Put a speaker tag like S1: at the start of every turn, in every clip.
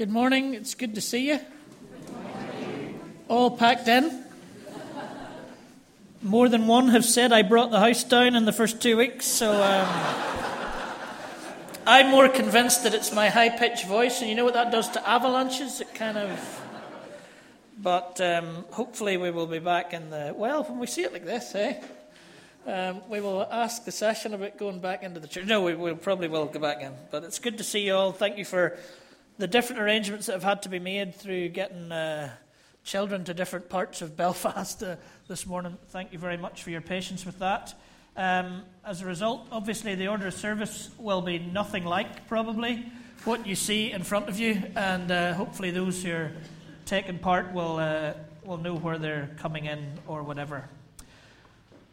S1: Good morning. It's good to see you. All packed in. More than one have said I brought the house down in the first two weeks, so um, I'm more convinced that it's my high pitched voice, and you know what that does to avalanches? It kind of. But um, hopefully, we will be back in the. Well, when we see it like this, eh? Um, we will ask the session about going back into the church. No, we will probably will go back in. But it's good to see you all. Thank you for the different arrangements that have had to be made through getting uh, children to different parts of Belfast uh, this morning. Thank you very much for your patience with that. Um, as a result, obviously, the order of service will be nothing like probably what you see in front of you, and uh, hopefully, those who are taking part will, uh, will know where they're coming in or whatever.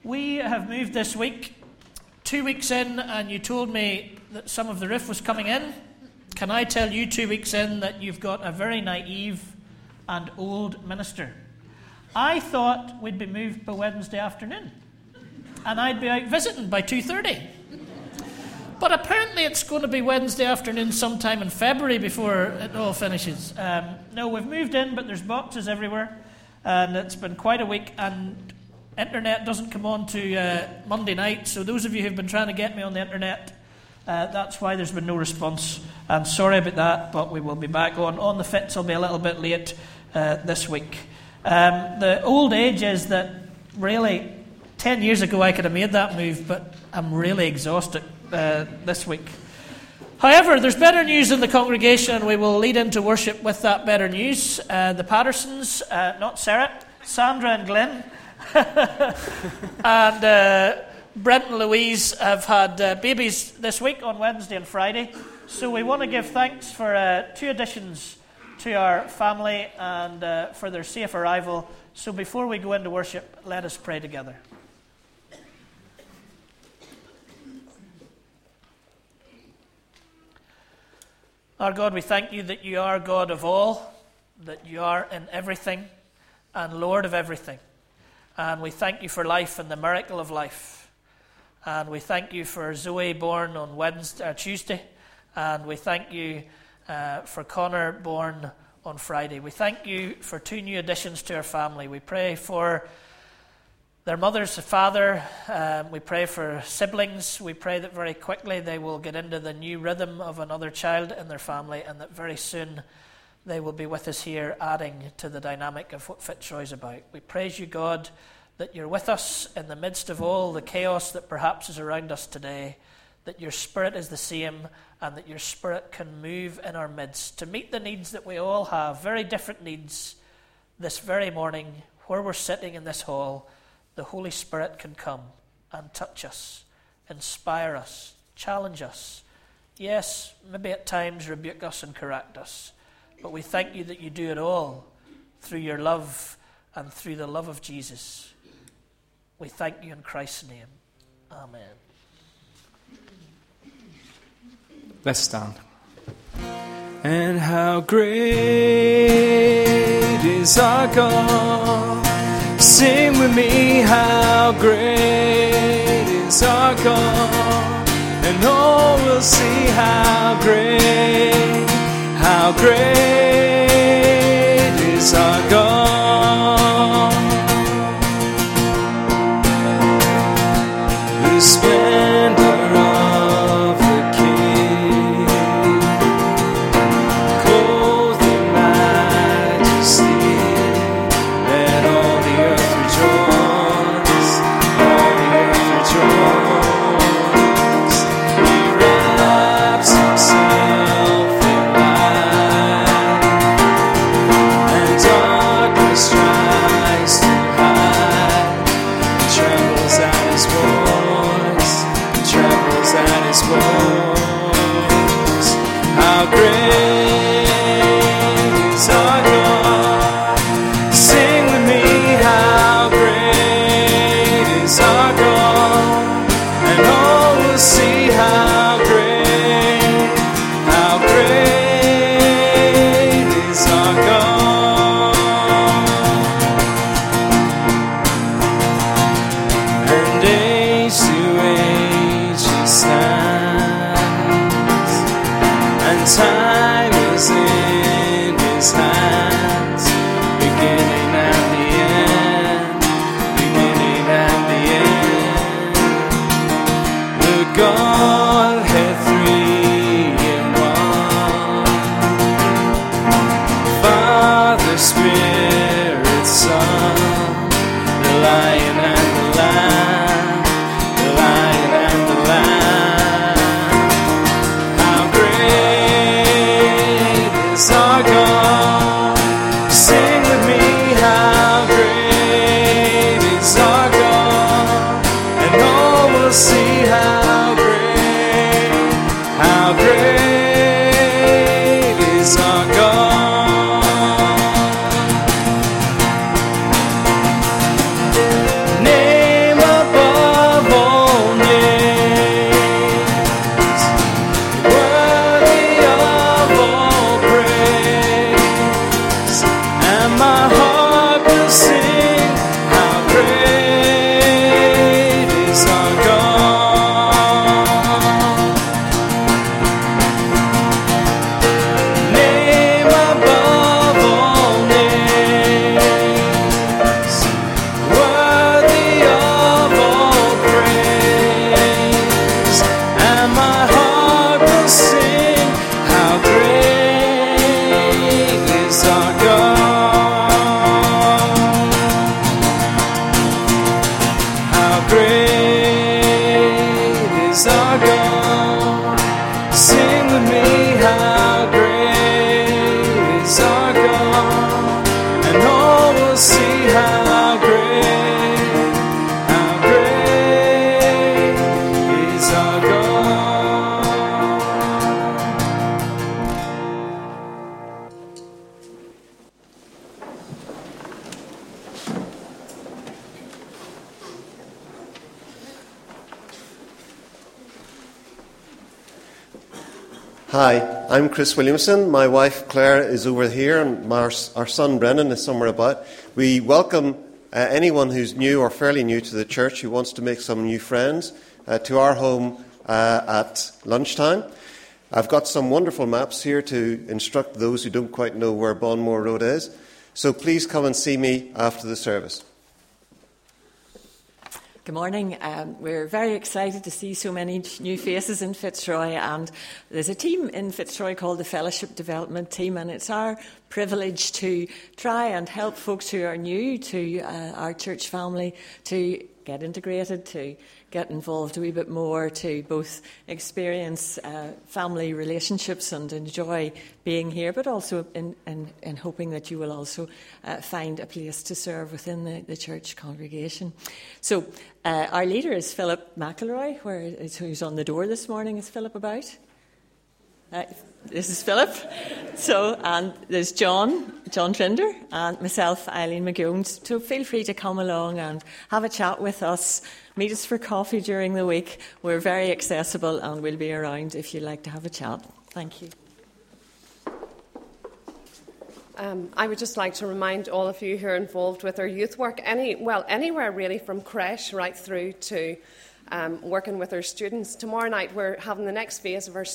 S1: We have moved this week, two weeks in, and you told me that some of the riff was coming in. Can I tell you two weeks in that you've got a very naive and old minister? I thought we'd be moved by Wednesday afternoon, and I'd be out visiting by 2:30. But apparently, it's going to be Wednesday afternoon sometime in February before it all finishes. Um, no, we've moved in, but there's boxes everywhere, and it's been quite a week. And internet doesn't come on to uh, Monday night, so those of you who've been trying to get me on the internet, uh, that's why there's been no response. I'm sorry about that, but we will be back on. On the fits, I'll be a little bit late uh, this week. Um, the old age is that really, 10 years ago I could have made that move, but I'm really exhausted uh, this week. However, there's better news in the congregation, and we will lead into worship with that better news. Uh, the Pattersons, uh, not Sarah, Sandra and Glenn, and uh, Brent and Louise have had uh, babies this week on Wednesday and Friday. So we want to give thanks for uh, two additions to our family and uh, for their safe arrival. So before we go into worship, let us pray together. Our God, we thank you that you are God of all, that you are in everything and Lord of everything. And we thank you for life and the miracle of life. And we thank you for Zoe born on Wednesday, uh, Tuesday. And we thank you uh, for Connor born on Friday. We thank you for two new additions to our family. We pray for their mother's father. Um, we pray for siblings. We pray that very quickly they will get into the new rhythm of another child in their family and that very soon they will be with us here, adding to the dynamic of what Fitzroy is about. We praise you, God that you're with us in the midst of all the chaos that perhaps is around us today, that your Spirit is the same, and that your Spirit can move in our midst to meet the needs that we all have, very different needs. This very morning, where we're sitting in this hall, the Holy Spirit can come and touch us, inspire us, challenge us. Yes, maybe at times rebuke us and correct us, but we thank you that you do it all through your love and through the love of Jesus. We thank you in Christ's name. Amen.
S2: Let's stand. And how great is our God? Sing with me, how great is our God? And all will see how great, how great is our God. how great.
S3: Hi, I'm Chris Williamson. My wife Claire is over here, and our, our son Brennan is somewhere about. We welcome uh, anyone who's new or fairly new to the church who wants to make some new friends uh, to our home uh, at lunchtime. I've got some wonderful maps here to instruct those who don't quite know where Bonmore Road is. So please come and see me after the service.
S4: Good morning. Um, we're very excited to see so many new faces in Fitzroy, and there's a team in Fitzroy called the Fellowship Development Team, and it's our privilege to try and help folks who are new to uh, our church family to get integrated, to get involved a wee bit more, to both experience uh, family relationships and enjoy being here, but also in, in, in hoping that you will also uh, find a place to serve within the, the church congregation. So, uh, our leader is Philip McElroy, where is, who's on the door this morning. Is Philip about? Uh, this is Philip. So, and there's John, John Trinder, and myself, Eileen McGowan. So, feel free to come along and have a chat with us. Meet us for coffee during the week. We're very accessible and we'll be around if you'd like to have a chat. Thank you.
S5: Um, I would just like to remind all of you who are involved with our youth work, any well, anywhere really, from creche right through to um, working with our students. Tomorrow night we're having the next phase of our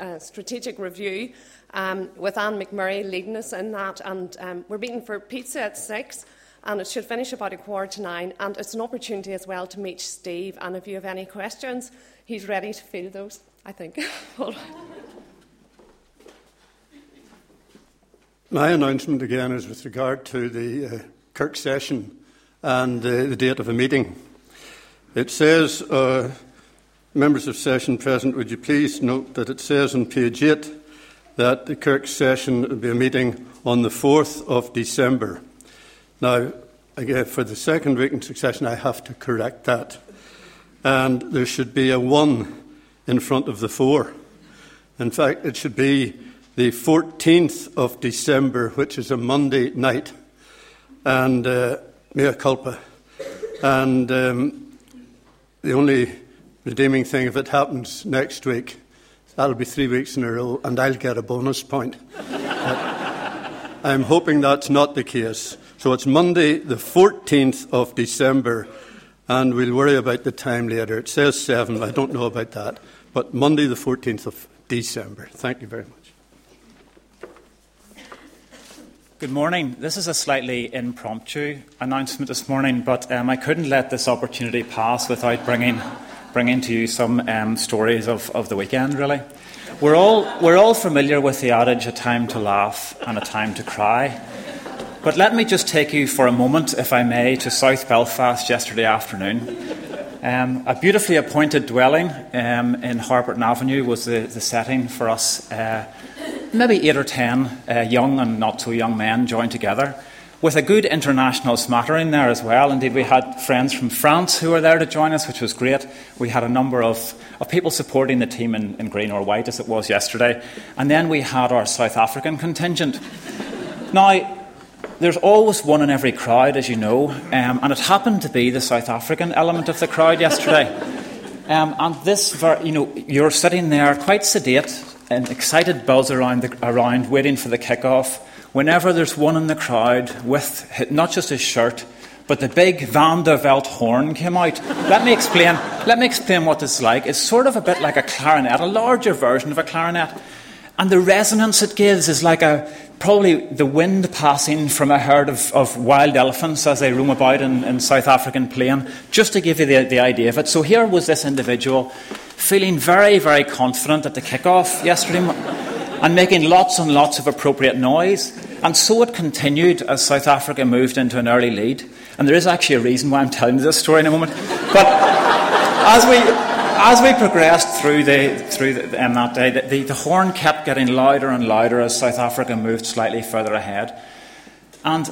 S5: uh, strategic review um, with Anne McMurray leading us in that, and um, we're meeting for pizza at six. And it should finish about a quarter to nine. And it's an opportunity as well to meet Steve. And if you have any questions, he's ready to field those, I think.
S6: My announcement again is with regard to the uh, Kirk session and uh, the date of a meeting. It says, uh, members of session present, would you please note that it says on page 8 that the Kirk session will be a meeting on the 4th of December. Now, again, for the second week in succession, I have to correct that. And there should be a 1 in front of the 4. In fact, it should be the 14th of December, which is a Monday night, and uh, mea culpa. And um, the only redeeming thing, if it happens next week, that'll be three weeks in a row, and I'll get a bonus point. I'm hoping that's not the case. So it's Monday, the 14th of December, and we'll worry about the time later. It says 7, I don't know about that, but Monday, the 14th of December. Thank you very much.
S7: Good morning. This is a slightly impromptu announcement this morning, but um, I couldn't let this opportunity pass without bringing, bringing to you some um, stories of, of the weekend, really. We're all, we're all familiar with the adage a time to laugh and a time to cry. But let me just take you for a moment, if I may, to South Belfast yesterday afternoon. Um, a beautifully appointed dwelling um, in Harperton Avenue was the, the setting for us. Uh, maybe eight or ten uh, young and not so young men joined together with a good international smattering there as well. Indeed, we had friends from France who were there to join us, which was great. We had a number of, of people supporting the team in, in green or white, as it was yesterday. And then we had our South African contingent. now, there's always one in every crowd, as you know, um, and it happened to be the South African element of the crowd yesterday. Um, and this, you know, you're sitting there quite sedate and excited buzz around, the, around waiting for the kick-off. Whenever there's one in the crowd with not just his shirt, but the big Van der Welt horn came out. Let me explain. Let me explain what is like. It's sort of a bit like a clarinet, a larger version of a clarinet. And the resonance it gives is like a probably the wind passing from a herd of, of wild elephants as they roam about in, in South African plain, just to give you the, the idea of it. So here was this individual feeling very, very confident at the kick-off yesterday and making lots and lots of appropriate noise. And so it continued as South Africa moved into an early lead. And there is actually a reason why I'm telling you this story in a moment. But as we, as we progressed through, the, through the, um, that day, the, the horn kept getting louder and louder as South Africa moved slightly further ahead. And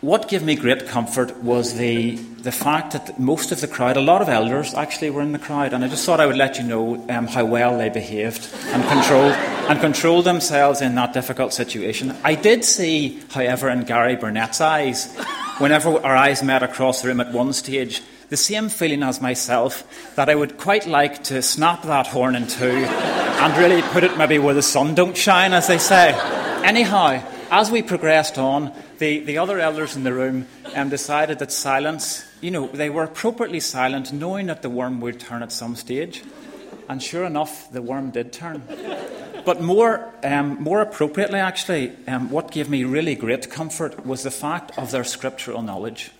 S7: what gave me great comfort was the, the fact that most of the crowd, a lot of elders actually were in the crowd, and I just thought I would let you know um, how well they behaved and controlled, and controlled themselves in that difficult situation. I did see, however, in Gary Burnett's eyes, whenever our eyes met across the room at one stage, the same feeling as myself that I would quite like to snap that horn in two and really put it maybe where the sun don't shine, as they say. Anyhow, as we progressed on, the, the other elders in the room um, decided that silence, you know, they were appropriately silent, knowing that the worm would turn at some stage. And sure enough, the worm did turn. But more, um, more appropriately, actually, um, what gave me really great comfort was the fact of their scriptural knowledge.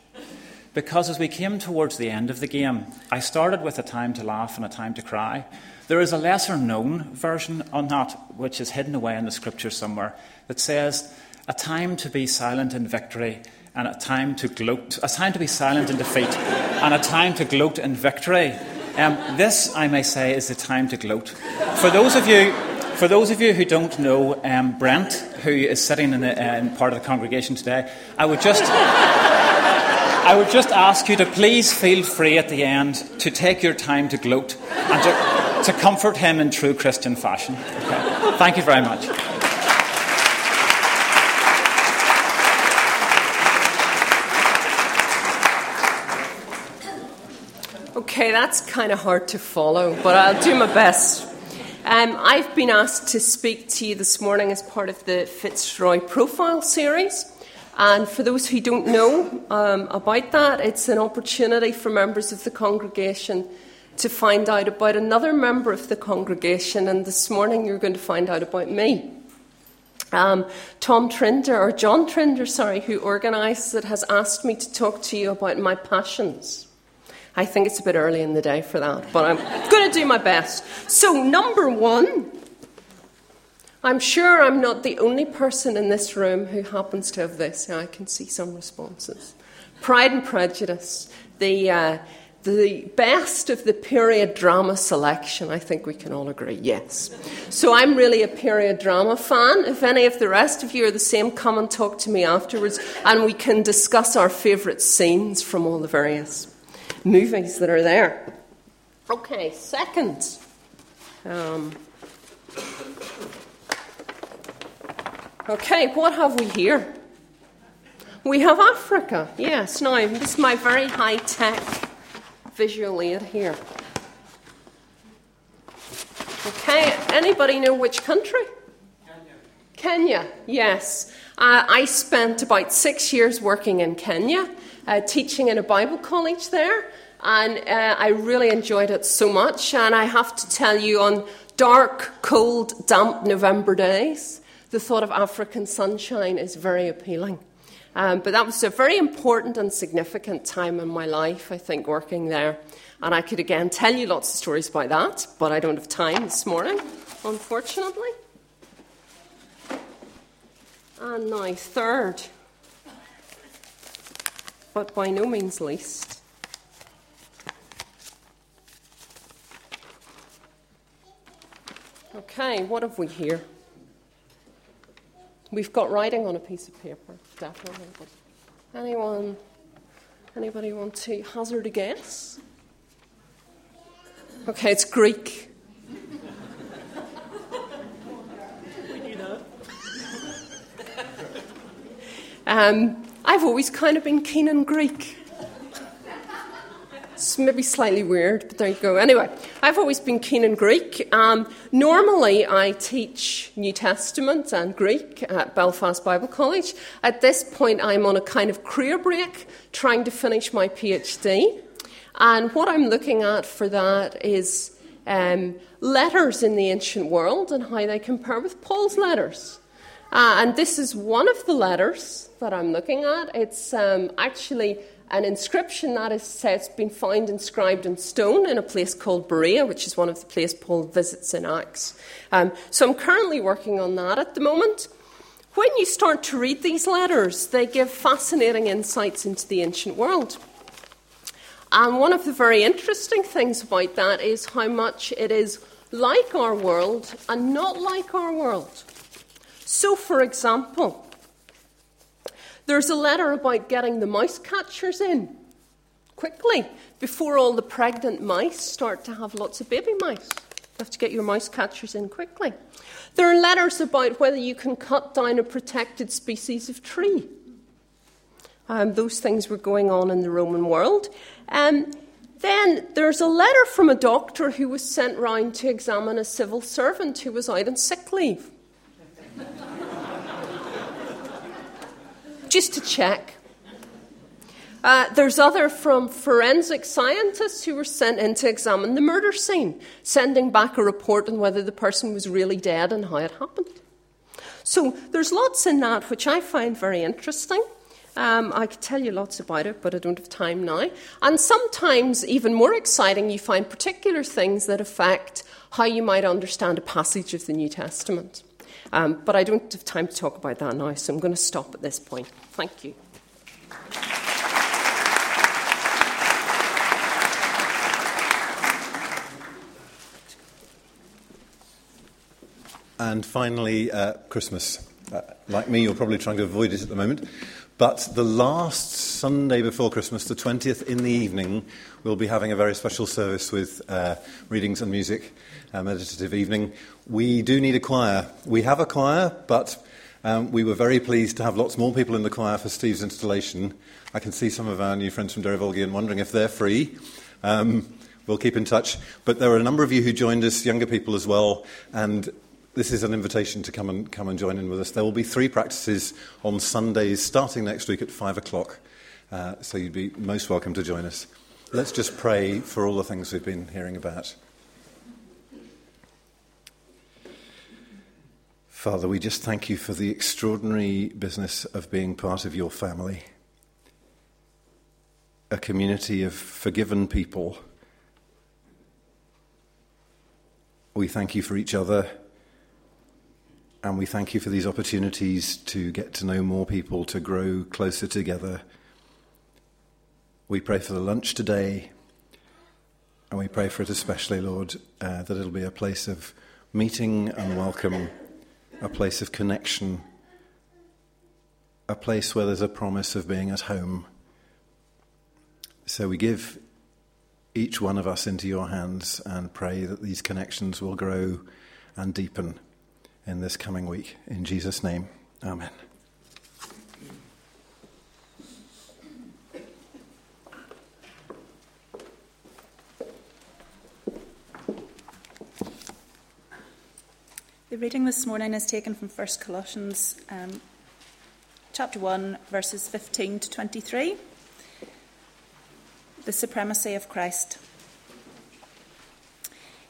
S7: Because as we came towards the end of the game, I started with a time to laugh and a time to cry. There is a lesser known version on that, which is hidden away in the scripture somewhere, that says, A time to be silent in victory, and a time to gloat, a time to be silent in defeat, and a time to gloat in victory. Um, this, I may say, is the time to gloat. For those of you for those of you who don't know um, Brent, who is sitting in, the, uh, in, part of the congregation today, I would just. I would just ask you to please feel free at the end to take your time to gloat and to, to comfort him in true Christian fashion. Okay. Thank you very much.
S8: Okay, that's kind of hard to follow, but I'll do my best. Um, I've been asked to speak to you this morning as part of the Fitzroy Profile series. And for those who don't know um, about that, it's an opportunity for members of the congregation to find out about another member of the congregation. And this morning you're going to find out about me. Um, Tom Trinder, or John Trinder, sorry, who organises it, has asked me to talk to you about my passions. I think it's a bit early in the day for that, but I'm going to do my best. So, number one, I'm sure I'm not the only person in this room who happens to have this. I can see some responses. Pride and Prejudice, the, uh, the best of the period drama selection, I think we can all agree, yes. So I'm really a period drama fan. If any of the rest of you are the same, come and talk to me afterwards and we can discuss our favourite scenes from all the various movies that are there. Okay, second. Um, Okay, what have we here? We have Africa, yes. Now, this is my very high tech visual aid here. Okay, anybody know which country? Kenya. Kenya, yes. Uh, I spent about six years working in Kenya, uh, teaching in a Bible college there, and uh, I really enjoyed it so much. And I have to tell you, on dark, cold, damp November days, the thought of African sunshine is very appealing. Um, but that was a very important and significant time in my life, I think, working there. And I could again tell you lots of stories about that, but I don't have time this morning, unfortunately. And now, third, but by no means least. Okay, what have we here? We've got writing on a piece of paper, definitely. But anyone, anybody want to hazard a guess? Okay, it's Greek. Um, I've always kind of been keen on Greek. It's maybe slightly weird, but there you go. Anyway, I've always been keen on Greek. Um, normally, I teach New Testament and Greek at Belfast Bible College. At this point, I'm on a kind of career break, trying to finish my PhD. And what I'm looking at for that is um, letters in the ancient world and how they compare with Paul's letters. Uh, and this is one of the letters that I'm looking at. It's um, actually an inscription that is said has been found inscribed in stone in a place called Berea, which is one of the places Paul visits in Acts. Um, so I'm currently working on that at the moment. When you start to read these letters, they give fascinating insights into the ancient world. And one of the very interesting things about that is how much it is like our world and not like our world. So, for example, there's a letter about getting the mouse catchers in quickly before all the pregnant mice start to have lots of baby mice. You have to get your mouse catchers in quickly. There are letters about whether you can cut down a protected species of tree. Um, those things were going on in the Roman world. Um, then there's a letter from a doctor who was sent round to examine a civil servant who was out on sick leave. Just to check. Uh, there's other from forensic scientists who were sent in to examine the murder scene, sending back a report on whether the person was really dead and how it happened. So there's lots in that which I find very interesting. Um, I could tell you lots about it, but I don't have time now. And sometimes, even more exciting, you find particular things that affect how you might understand a passage of the New Testament. Um, but I don't have time to talk about that now, so I'm going to stop at this point. Thank you.
S9: And finally, uh, Christmas. Uh, like me, you're probably trying to avoid it at the moment. But the last Sunday before Christmas, the 20th in the evening, we'll be having a very special service with uh, readings and music, a meditative evening. We do need a choir. We have a choir, but um, we were very pleased to have lots more people in the choir for Steve's installation. I can see some of our new friends from Derryvolgian wondering if they're free. Um, we'll keep in touch. But there were a number of you who joined us, younger people as well, and this is an invitation to come and, come and join in with us. There will be three practices on Sundays starting next week at five o'clock. Uh, so you'd be most welcome to join us. Let's just pray for all the things we've been hearing about. Father, we just thank you for the extraordinary business of being part of your family, a community of forgiven people. We thank you for each other and we thank you for these opportunities to get to know more people, to grow closer together. We pray for the lunch today, and we pray for it especially, Lord, uh, that it'll be a place of meeting and welcome, a place of connection, a place where there's a promise of being at home. So we give each one of us into your hands and pray that these connections will grow and deepen in this coming week. In Jesus' name, amen.
S10: The reading this morning is taken from 1 Colossians um, chapter 1, verses 15 to 23. The supremacy of Christ.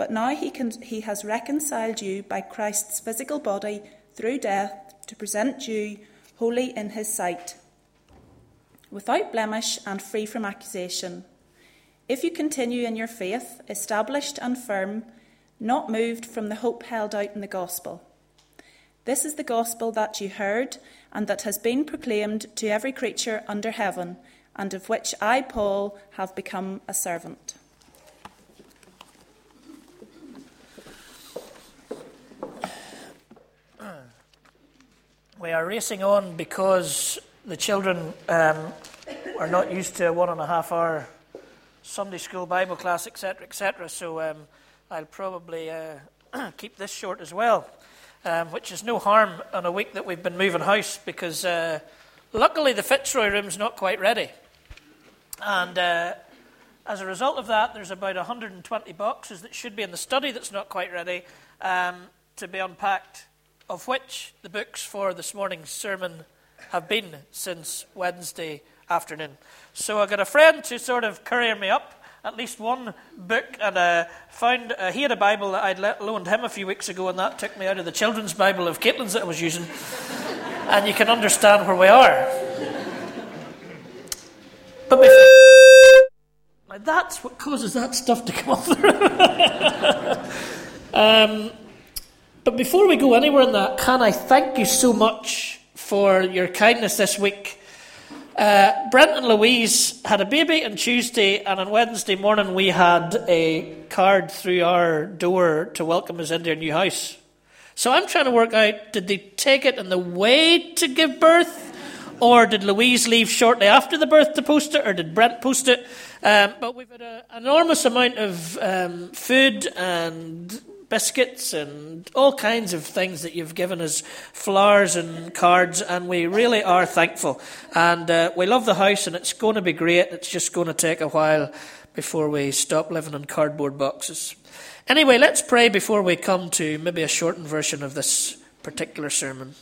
S10: But now he, can, he has reconciled you by Christ's physical body through death to present you holy in his sight, without blemish and free from accusation. If you continue in your faith, established and firm, not moved from the hope held out in the gospel. This is the gospel that you heard and that has been proclaimed to every creature under heaven, and of which I, Paul, have become a servant.
S1: We are racing on because the children um, are not used to a one and a half hour Sunday school Bible class, etc., etc. So um, I'll probably uh, keep this short as well, um, which is no harm on a week that we've been moving house because uh, luckily the Fitzroy room's not quite ready. And uh, as a result of that, there's about 120 boxes that should be in the study that's not quite ready um, to be unpacked of which the books for this morning's sermon have been since Wednesday afternoon. So I got a friend to sort of courier me up at least one book, and uh, found uh, he had a Bible that I'd let, loaned him a few weeks ago, and that took me out of the children's Bible of Caitlin's that I was using. and you can understand where we are. But that's what causes that stuff to come off. um, but before we go anywhere in that, can I thank you so much for your kindness this week? Uh, Brent and Louise had a baby on Tuesday, and on Wednesday morning we had a card through our door to welcome us into our new house. So I'm trying to work out did they take it on the way to give birth? Or did Louise leave shortly after the birth to post it, or did Brent post it? Um, but we've had an enormous amount of um, food and biscuits and all kinds of things that you've given us, flowers and cards, and we really are thankful. And uh, we love the house, and it's going to be great. It's just going to take a while before we stop living in cardboard boxes. Anyway, let's pray before we come to maybe a shortened version of this particular sermon.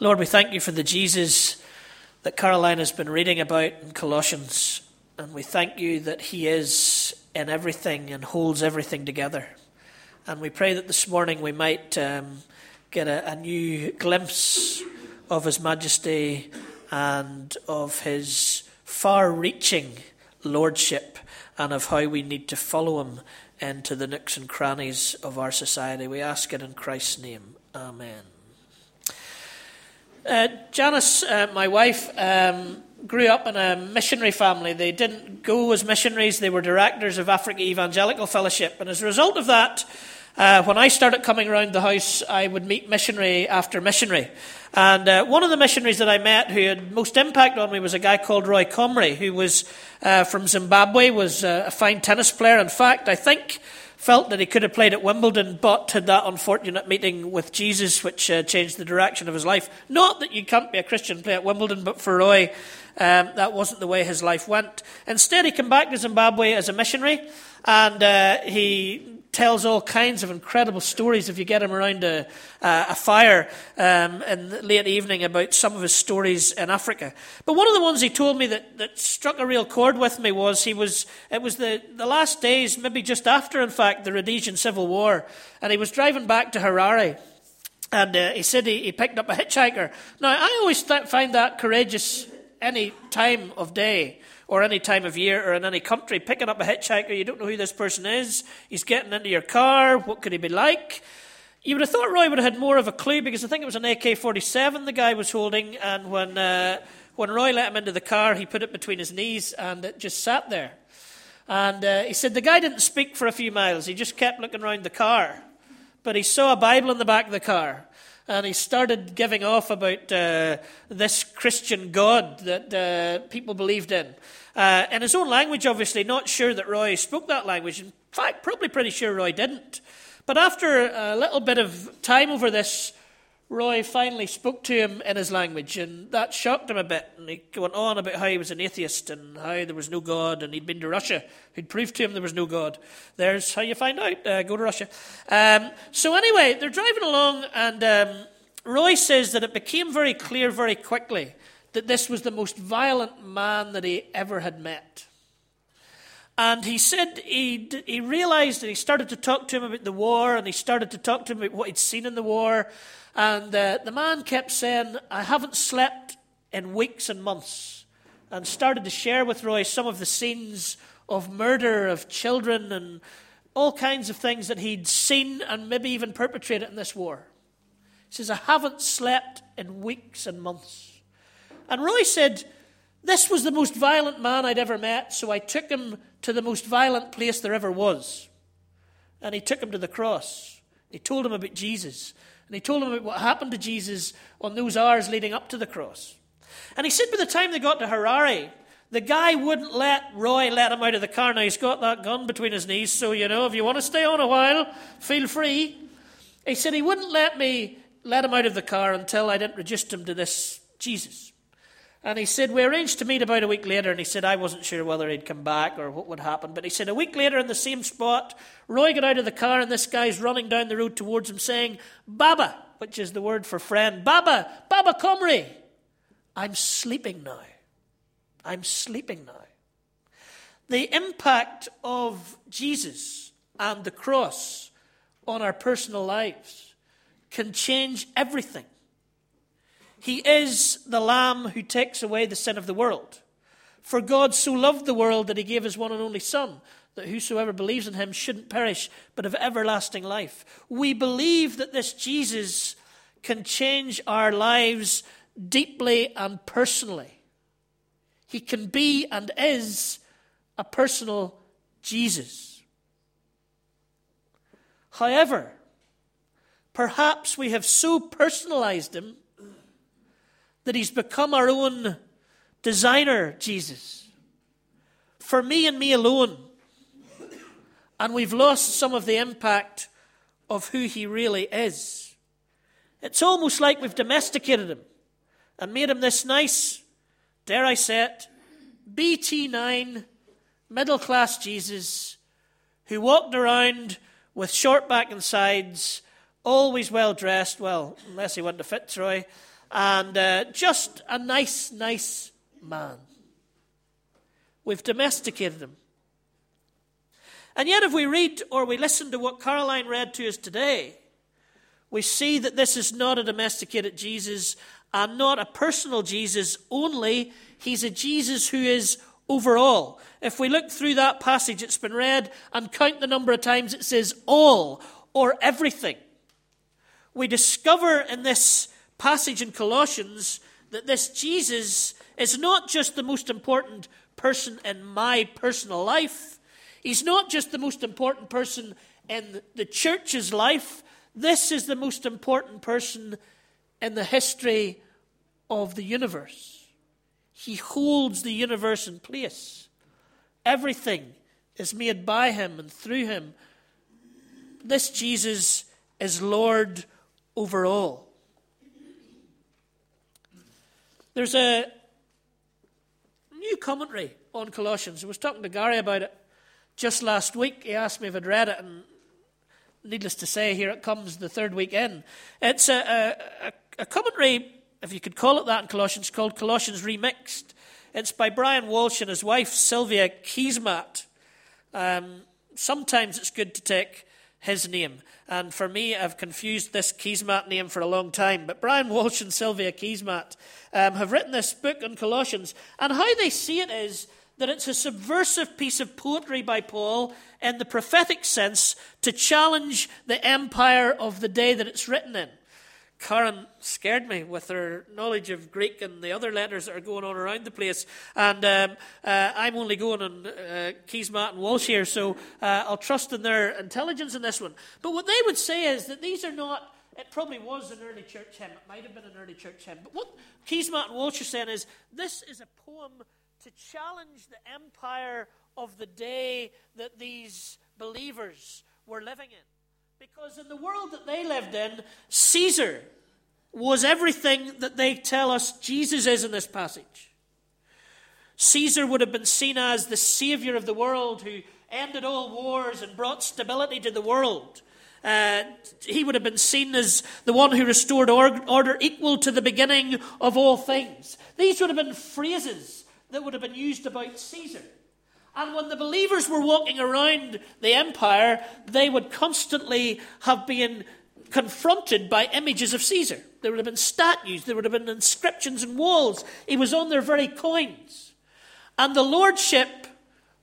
S1: Lord, we thank you for the Jesus that Caroline has been reading about in Colossians. And we thank you that He is in everything and holds everything together. And we pray that this morning we might um, get a, a new glimpse of His majesty and of His far reaching lordship and of how we need to follow Him into the nooks and crannies of our society. We ask it in Christ's name. Amen. Uh, Janice, uh, my wife, um, grew up in a missionary family. They didn't go as missionaries, they were directors of Africa Evangelical Fellowship. And as a result of that, uh, when I started coming around the house, I would meet missionary after missionary. And uh, one of the missionaries that I met who had most impact on me was a guy called Roy Comrie, who was uh, from Zimbabwe, was uh, a fine tennis player. In fact, I think felt that he could have played at Wimbledon, but had that unfortunate meeting with Jesus, which uh, changed the direction of his life. Not that you can't be a Christian play at Wimbledon, but for Roy, um, that wasn't the way his life went. Instead, he came back to Zimbabwe as a missionary, and uh, he tells all kinds of incredible stories if you get him around a, uh, a fire um, in the late evening about some of his stories in Africa. But one of the ones he told me that, that struck a real chord with me was he was it was the, the last days, maybe just after, in fact, the Rhodesian Civil War, and he was driving back to Harare. And uh, he said he, he, picked up a hitchhiker. Now, I always th- find that courageous any time of day or any time of year or in any country, picking up a hitchhiker, you don't know who this person is, he's getting into your car, what could he be like? You would have thought Roy would have had more of a clue because I think it was an AK 47 the guy was holding, and when, uh, when Roy let him into the car, he put it between his knees and it just sat there. And uh, he said the guy didn't speak for a few miles, he just kept looking around the car. But he saw a Bible in the back of the car and he started giving off about uh, this Christian God that uh, people believed in. Uh, in his own language, obviously, not sure that Roy spoke that language. In fact, probably pretty sure Roy didn't. But after a little bit of time over this, Roy finally spoke to him in his language, and that shocked him a bit. And he went on about how he was an atheist and how there was no God, and he'd been to Russia, who'd proved to him there was no God. There's how you find out. Uh, go to Russia. Um, so, anyway, they're driving along, and um, Roy says that it became very clear very quickly that this was the most violent man that he ever had met. And he said he, he realized that he started to talk to him about the war, and he started to talk to him about what he'd seen in the war. And uh, the man kept saying, I haven't slept in weeks and months. And started to share with Roy some of the scenes of murder of children and all kinds of things that he'd seen and maybe even perpetrated in this war. He says, I haven't slept in weeks and months. And Roy said, This was the most violent man I'd ever met, so I took him to the most violent place there ever was. And he took him to the cross. He told him about Jesus. And he told him about what happened to Jesus on those hours leading up to the cross. And he said by the time they got to Harare, the guy wouldn't let Roy let him out of the car. Now he's got that gun between his knees, so you know, if you want to stay on a while, feel free. He said he wouldn't let me let him out of the car until I'd introduced him to this Jesus. And he said, We arranged to meet about a week later. And he said, I wasn't sure whether he'd come back or what would happen. But he said, A week later in the same spot, Roy got out of the car and this guy's running down the road towards him saying, Baba, which is the word for friend. Baba, Baba Comrie. I'm sleeping now. I'm sleeping now. The impact of Jesus and the cross on our personal lives can change everything. He is the Lamb who takes away the sin of the world. For God so loved the world that he gave his one and only Son, that whosoever believes in him shouldn't perish, but have everlasting life. We believe that this Jesus can change our lives deeply and personally. He can be and is a personal Jesus. However, perhaps we have so personalized him that he's become our own designer, Jesus. For me and me alone. And we've lost some of the impact of who he really is. It's almost like we've domesticated him and made him this nice, dare I say it, BT9 middle class Jesus who walked around with short back and sides, always well dressed, well, unless he went to Fitzroy, and uh, just a nice, nice man. We've domesticated him. And yet, if we read or we listen to what Caroline read to us today, we see that this is not a domesticated Jesus and not a personal Jesus only. He's a Jesus who is overall. If we look through that passage, it's been read and count the number of times it says all or everything. We discover in this passage in Colossians that this Jesus is not just the most important person in my personal life, he's not just the most important person in the church's life. This is the most important person in the history of the universe. He holds the universe in place. Everything is made by him and through him. This Jesus is Lord over all. There's a new commentary on Colossians. I was talking to Gary about it just last week. He asked me if I'd read it, and needless to say, here it comes the third week in. It's a, a, a commentary, if you could call it that in Colossians, called Colossians Remixed. It's by Brian Walsh and his wife, Sylvia Keesmaat. Um, sometimes it's good to take his name. And for me, I've confused this Keesmaat name for a long time. But Brian Walsh and Sylvia Keesmaat um, have written this book on Colossians. And how they see it is that it's a subversive piece of poetry by Paul in the prophetic sense to challenge the empire of the day that it's written in. Karen scared me with her knowledge of Greek and the other letters that are going on around the place. And um, uh, I'm only going on uh, Keesmaat and Walsh here, so uh, I'll trust in their intelligence in this one. But what they would say is that these are not, it probably was an early church hymn, it might have been an early church hymn. But what Keesmaat and Walsh are saying is this is a poem to challenge the empire of the day that these believers were living in. Because in the world that they lived in, Caesar was everything that they tell us Jesus is in this passage. Caesar would have been seen as the savior of the world who ended all wars and brought stability to the world. Uh, he would have been seen as the one who restored order equal to the beginning of all things. These would have been phrases that would have been used about Caesar. And when the believers were walking around the empire, they would constantly have been confronted by images of Caesar. There would have been statues, there would have been inscriptions and walls. He was on their very coins. And the lordship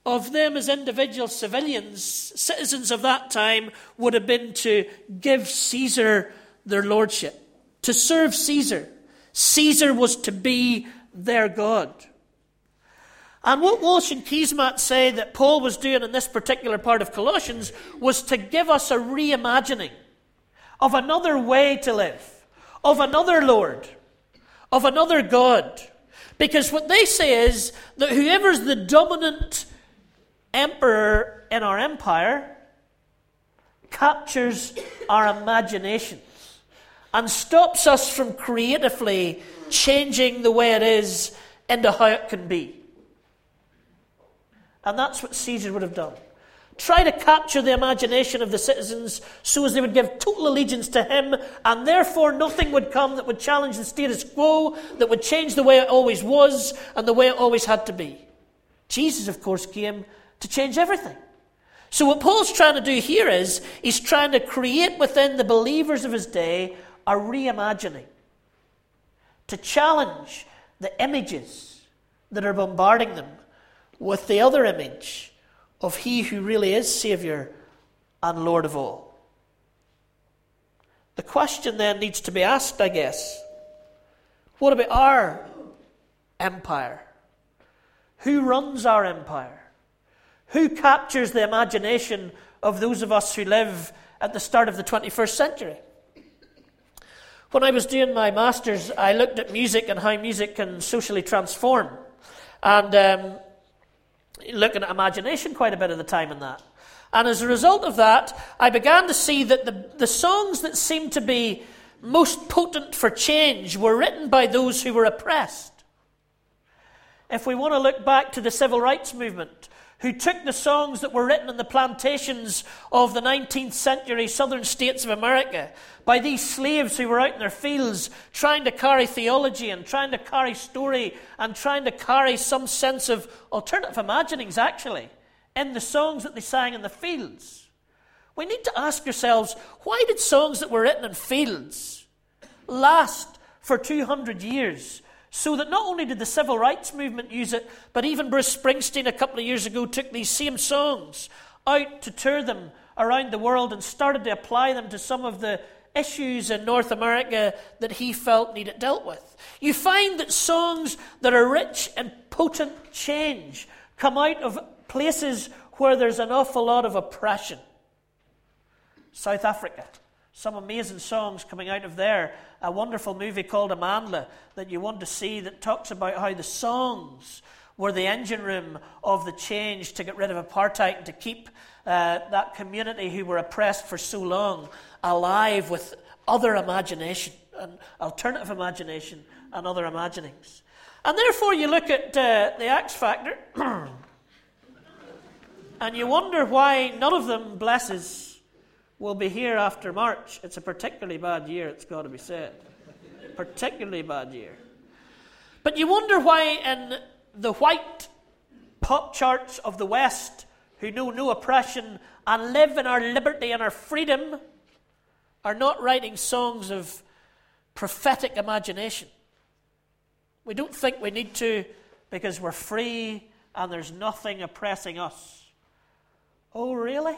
S1: of them as individual civilians, citizens of that time, would have been to give Caesar their lordship, to serve Caesar. Caesar was to be their God. And what Walsh and Keesmaat say that Paul was doing in this particular part of Colossians was to give us a reimagining of another way to live, of another Lord, of another God. Because what they say is that whoever's the dominant emperor in our empire captures our imaginations and stops us from creatively changing the way it is into how it can be. And that's what Caesar would have done. Try to capture the imagination of the citizens so as they would give total allegiance to him, and therefore nothing would come that would challenge the status quo, that would change the way it always was and the way it always had to be. Jesus, of course, came to change everything. So, what Paul's trying to do here is he's trying to create within the believers of his day a reimagining to challenge the images that are bombarding them with the other image of He who really is Saviour and Lord of all. The question then needs to be asked, I guess what about our empire? Who runs our empire? Who captures the imagination of those of us who live at the start of the 21st century? When I was doing my master's, I looked at music and how music can socially transform. And um, looking at imagination quite a bit of the time in that. And as a result of that, I began to see that the, the songs that seemed to be most potent for change were written by those who were oppressed. If we want to look back to the civil rights movement, who took the songs that were written in the plantations of the 19th century southern states of America by these slaves who were out in their fields trying to carry theology and trying to carry story and trying to carry some sense of alternative imaginings, actually, in the songs that they sang in the fields. We need to ask ourselves why did songs that were written in fields last for 200 years so that not only did the civil rights movement use it, but even Bruce Springsteen a couple of years ago took these same songs out to tour them around the world and started to apply them to some of the issues in North America that he felt needed dealt with. You find that songs that are rich and potent change come out of places where there's an awful lot of oppression. South Africa, some amazing songs coming out of there a wonderful movie called Amandla that you want to see that talks about how the songs were the engine room of the change to get rid of apartheid and to keep uh, that community who were oppressed for so long alive with other imagination and alternative imagination and other imaginings. And therefore, you look at uh, the X Factor and you wonder why none of them blesses will be here after March. It's a particularly bad year, it's got to be said. particularly bad year. But you wonder why, in the white pop charts of the West, who know no oppression and live in our liberty and our freedom, are not writing songs of prophetic imagination. We don't think we need to because we're free and there's nothing oppressing us. Oh, really?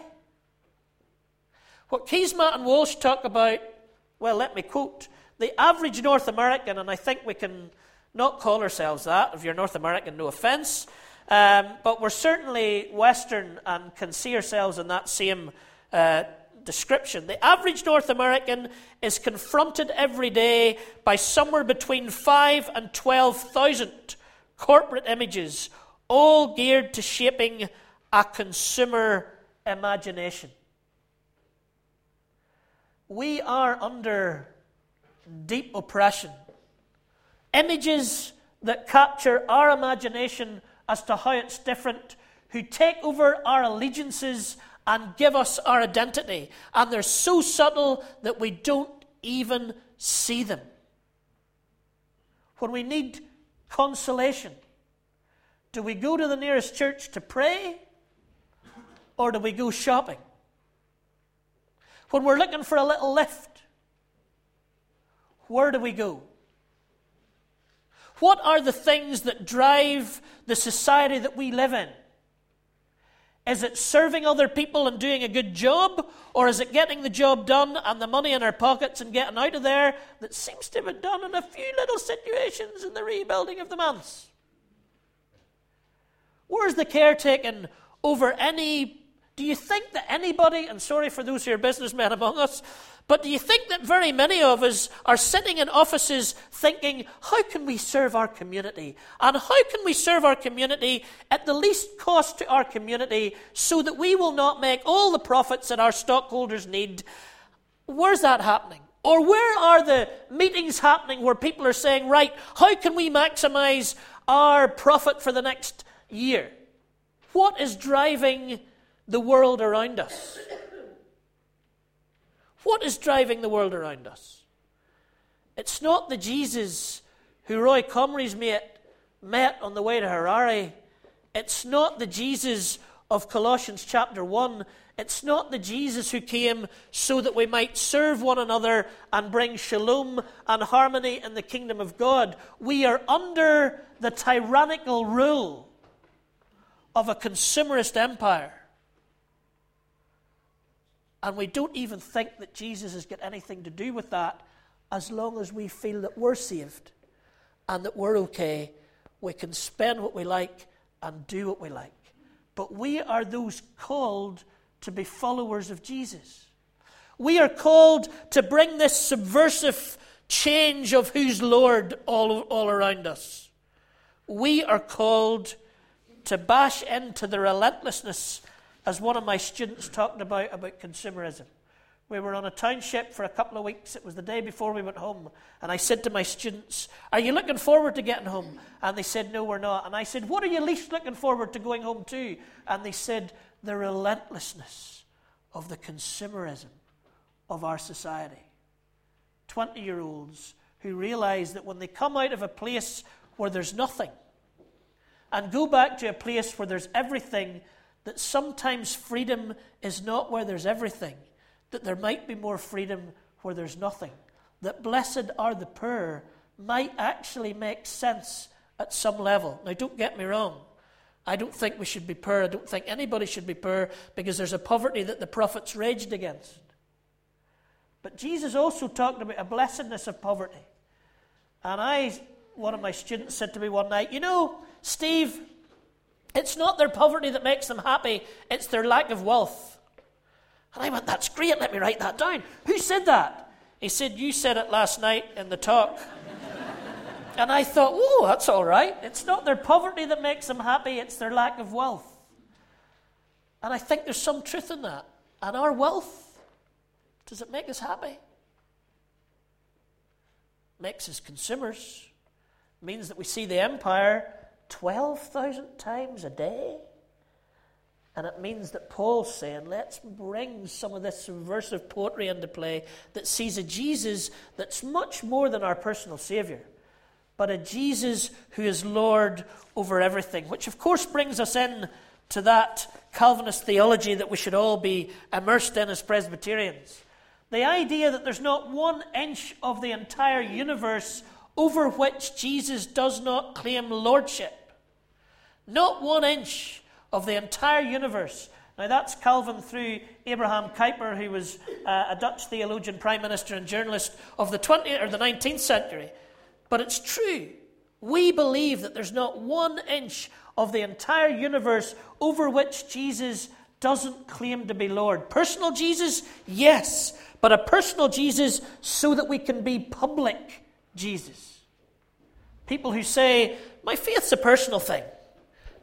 S1: What Keesmaat and Walsh talk about, well, let me quote the average North American, and I think we can not call ourselves that. If you're North American, no offense. Um, but we're certainly Western and can see ourselves in that same uh, description. The average North American is confronted every day by somewhere between 5 and 12,000 corporate images, all geared to shaping a consumer imagination. We are under deep oppression. Images that capture our imagination as to how it's different, who take over our allegiances and give us our identity. And they're so subtle that we don't even see them. When we need consolation, do we go to the nearest church to pray or do we go shopping? When we're looking for a little lift, where do we go? What are the things that drive the society that we live in? Is it serving other people and doing a good job? Or is it getting the job done and the money in our pockets and getting out of there that seems to have been done in a few little situations in the rebuilding of the manse? Where's the caretaking over any? Do you think that anybody, and sorry for those who are businessmen among us, but do you think that very many of us are sitting in offices thinking, how can we serve our community? And how can we serve our community at the least cost to our community so that we will not make all the profits that our stockholders need? Where's that happening? Or where are the meetings happening where people are saying, right, how can we maximize our profit for the next year? What is driving the world around us? What is driving the world around us? It's not the Jesus who Roy Comrie's mate met on the way to Harare. It's not the Jesus of Colossians chapter 1. It's not the Jesus who came so that we might serve one another and bring shalom and harmony in the kingdom of God. We are under the tyrannical rule of a consumerist empire. And we don't even think that Jesus has got anything to do with that as long as we feel that we're saved and that we're okay. We can spend what we like and do what we like. But we are those called to be followers of Jesus. We are called to bring this subversive change of who's Lord all, all around us. We are called to bash into the relentlessness as one of my students talked about about consumerism. We were on a township for a couple of weeks. It was the day before we went home. And I said to my students, Are you looking forward to getting home? And they said, No, we're not. And I said, What are you least looking forward to going home to? And they said, The relentlessness of the consumerism of our society. 20 year olds who realize that when they come out of a place where there's nothing and go back to a place where there's everything, that sometimes freedom is not where there's everything, that there might be more freedom where there's nothing, that blessed are the poor might actually make sense at some level. Now, don't get me wrong. I don't think we should be poor. I don't think anybody should be poor because there's a poverty that the prophets raged against. But Jesus also talked about a blessedness of poverty. And I, one of my students said to me one night, You know, Steve, it's not their poverty that makes them happy, it's their lack of wealth. And I went, That's great, let me write that down. Who said that? He said, You said it last night in the talk. and I thought, Oh, that's all right. It's not their poverty that makes them happy, it's their lack of wealth. And I think there's some truth in that. And our wealth, does it make us happy? Makes us consumers. Means that we see the empire 12,000 times a day. And it means that Paul's saying, let's bring some of this subversive poetry into play that sees a Jesus that's much more than our personal Saviour, but a Jesus who is Lord over everything, which of course brings us in to that Calvinist theology that we should all be immersed in as Presbyterians. The idea that there's not one inch of the entire universe over which Jesus does not claim lordship. Not one inch of the entire universe. Now, that's Calvin through Abraham Kuyper, who was uh, a Dutch theologian, prime minister, and journalist of the 20th or the 19th century. But it's true. We believe that there's not one inch of the entire universe over which Jesus doesn't claim to be Lord. Personal Jesus, yes, but a personal Jesus so that we can be public Jesus. People who say, my faith's a personal thing.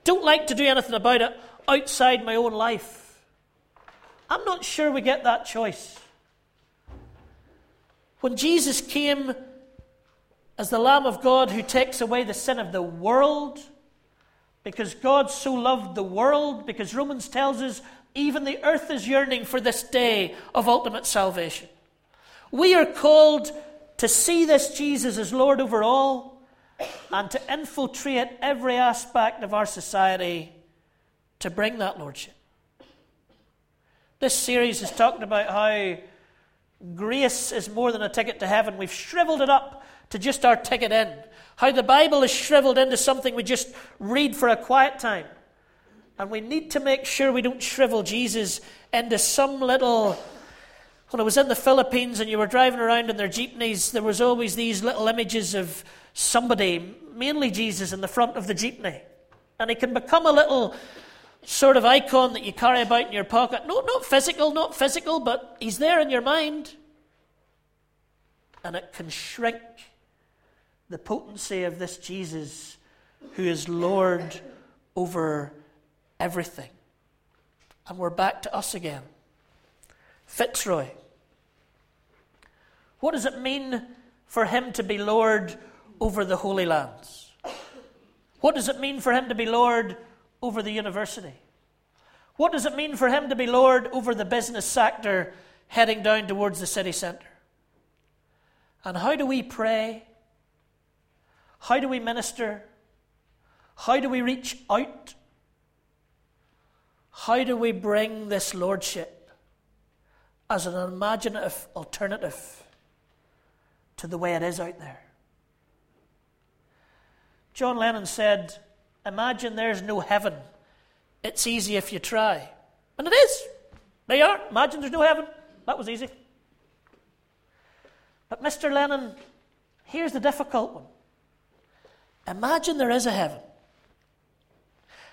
S1: Don't like to do anything about it outside my own life. I'm not sure we get that choice. When Jesus came as the Lamb of God who takes away the sin of the world, because God so loved the world, because Romans tells us even the earth is yearning for this day of ultimate salvation. We are called to see this Jesus as Lord over all and to infiltrate every aspect of our society to bring that Lordship. This series is talking about how grace is more than a ticket to heaven. We've shriveled it up to just our ticket in. How the Bible is shriveled into something we just read for a quiet time. And we need to make sure we don't shrivel Jesus into some little. When I was in the Philippines and you were driving around in their jeepneys, there was always these little images of somebody, mainly Jesus, in the front of the jeepney. And he can become a little sort of icon that you carry about in your pocket. No, not physical, not physical, but he's there in your mind. And it can shrink the potency of this Jesus who is Lord over everything. And we're back to us again. Fitzroy. What does it mean for him to be Lord over the Holy Lands? What does it mean for him to be Lord over the university? What does it mean for him to be Lord over the business sector heading down towards the city centre? And how do we pray? How do we minister? How do we reach out? How do we bring this Lordship as an imaginative alternative to the way it is out there? John Lennon said, Imagine there's no heaven. It's easy if you try. And it is. They are. Imagine there's no heaven. That was easy. But Mr. Lennon, here's the difficult one. Imagine there is a heaven.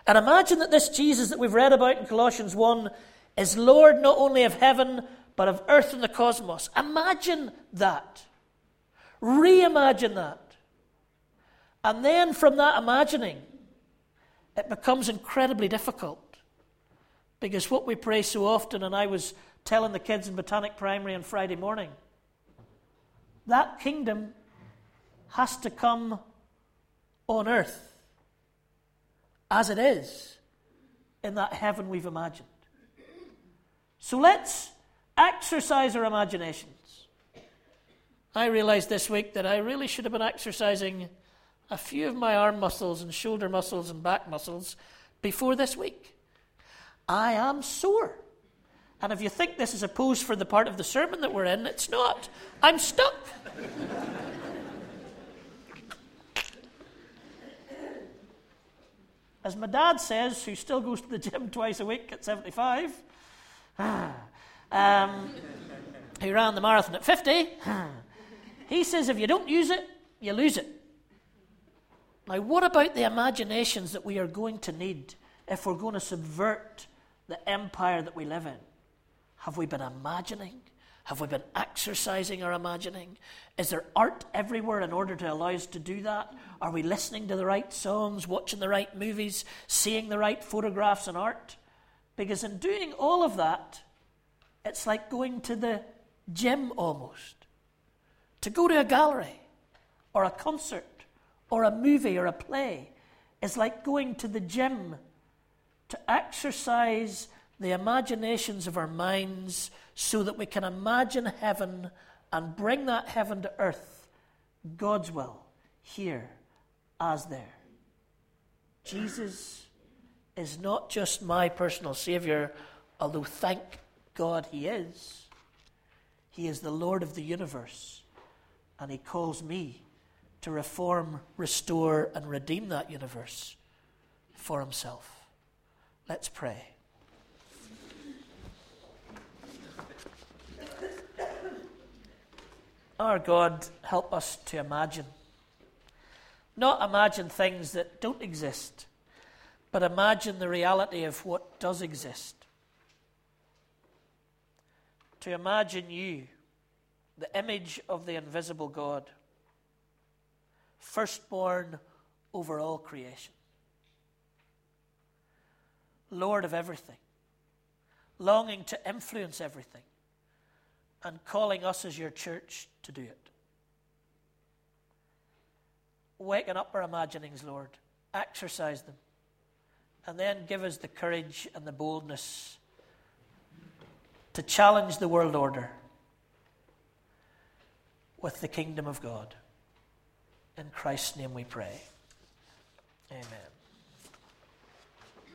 S1: And imagine that this Jesus that we've read about in Colossians 1 is Lord not only of heaven, but of earth and the cosmos. Imagine that. Reimagine that. And then from that imagining, it becomes incredibly difficult. Because what we pray so often, and I was telling the kids in Botanic Primary on Friday morning, that kingdom has to come on earth as it is in that heaven we've imagined. So let's exercise our imaginations. I realized this week that I really should have been exercising a few of my arm muscles and shoulder muscles and back muscles before this week. I am sore. And if you think this is a pose for the part of the sermon that we're in, it's not. I'm stuck. As my dad says, who still goes to the gym twice a week at 75, ah, um, he ran the marathon at 50, he says if you don't use it, you lose it. Now, what about the imaginations that we are going to need if we're going to subvert the empire that we live in? Have we been imagining? Have we been exercising our imagining? Is there art everywhere in order to allow us to do that? Are we listening to the right songs, watching the right movies, seeing the right photographs and art? Because in doing all of that, it's like going to the gym almost. To go to a gallery or a concert or a movie or a play is like going to the gym to exercise the imaginations of our minds so that we can imagine heaven and bring that heaven to earth, God's will, here as there. Jesus is not just my personal Savior, although thank God He is. He is the Lord of the universe, and He calls me to reform, restore, and redeem that universe for himself. Let's pray. Our God, help us to imagine. Not imagine things that don't exist, but imagine the reality of what does exist. To imagine you, the image of the invisible God firstborn over all creation. Lord of everything, longing to influence everything, and calling us as your church to do it. Waken up our imaginings, Lord. Exercise them. And then give us the courage and the boldness to challenge the world order with the kingdom of God. In Christ's name we pray. Amen.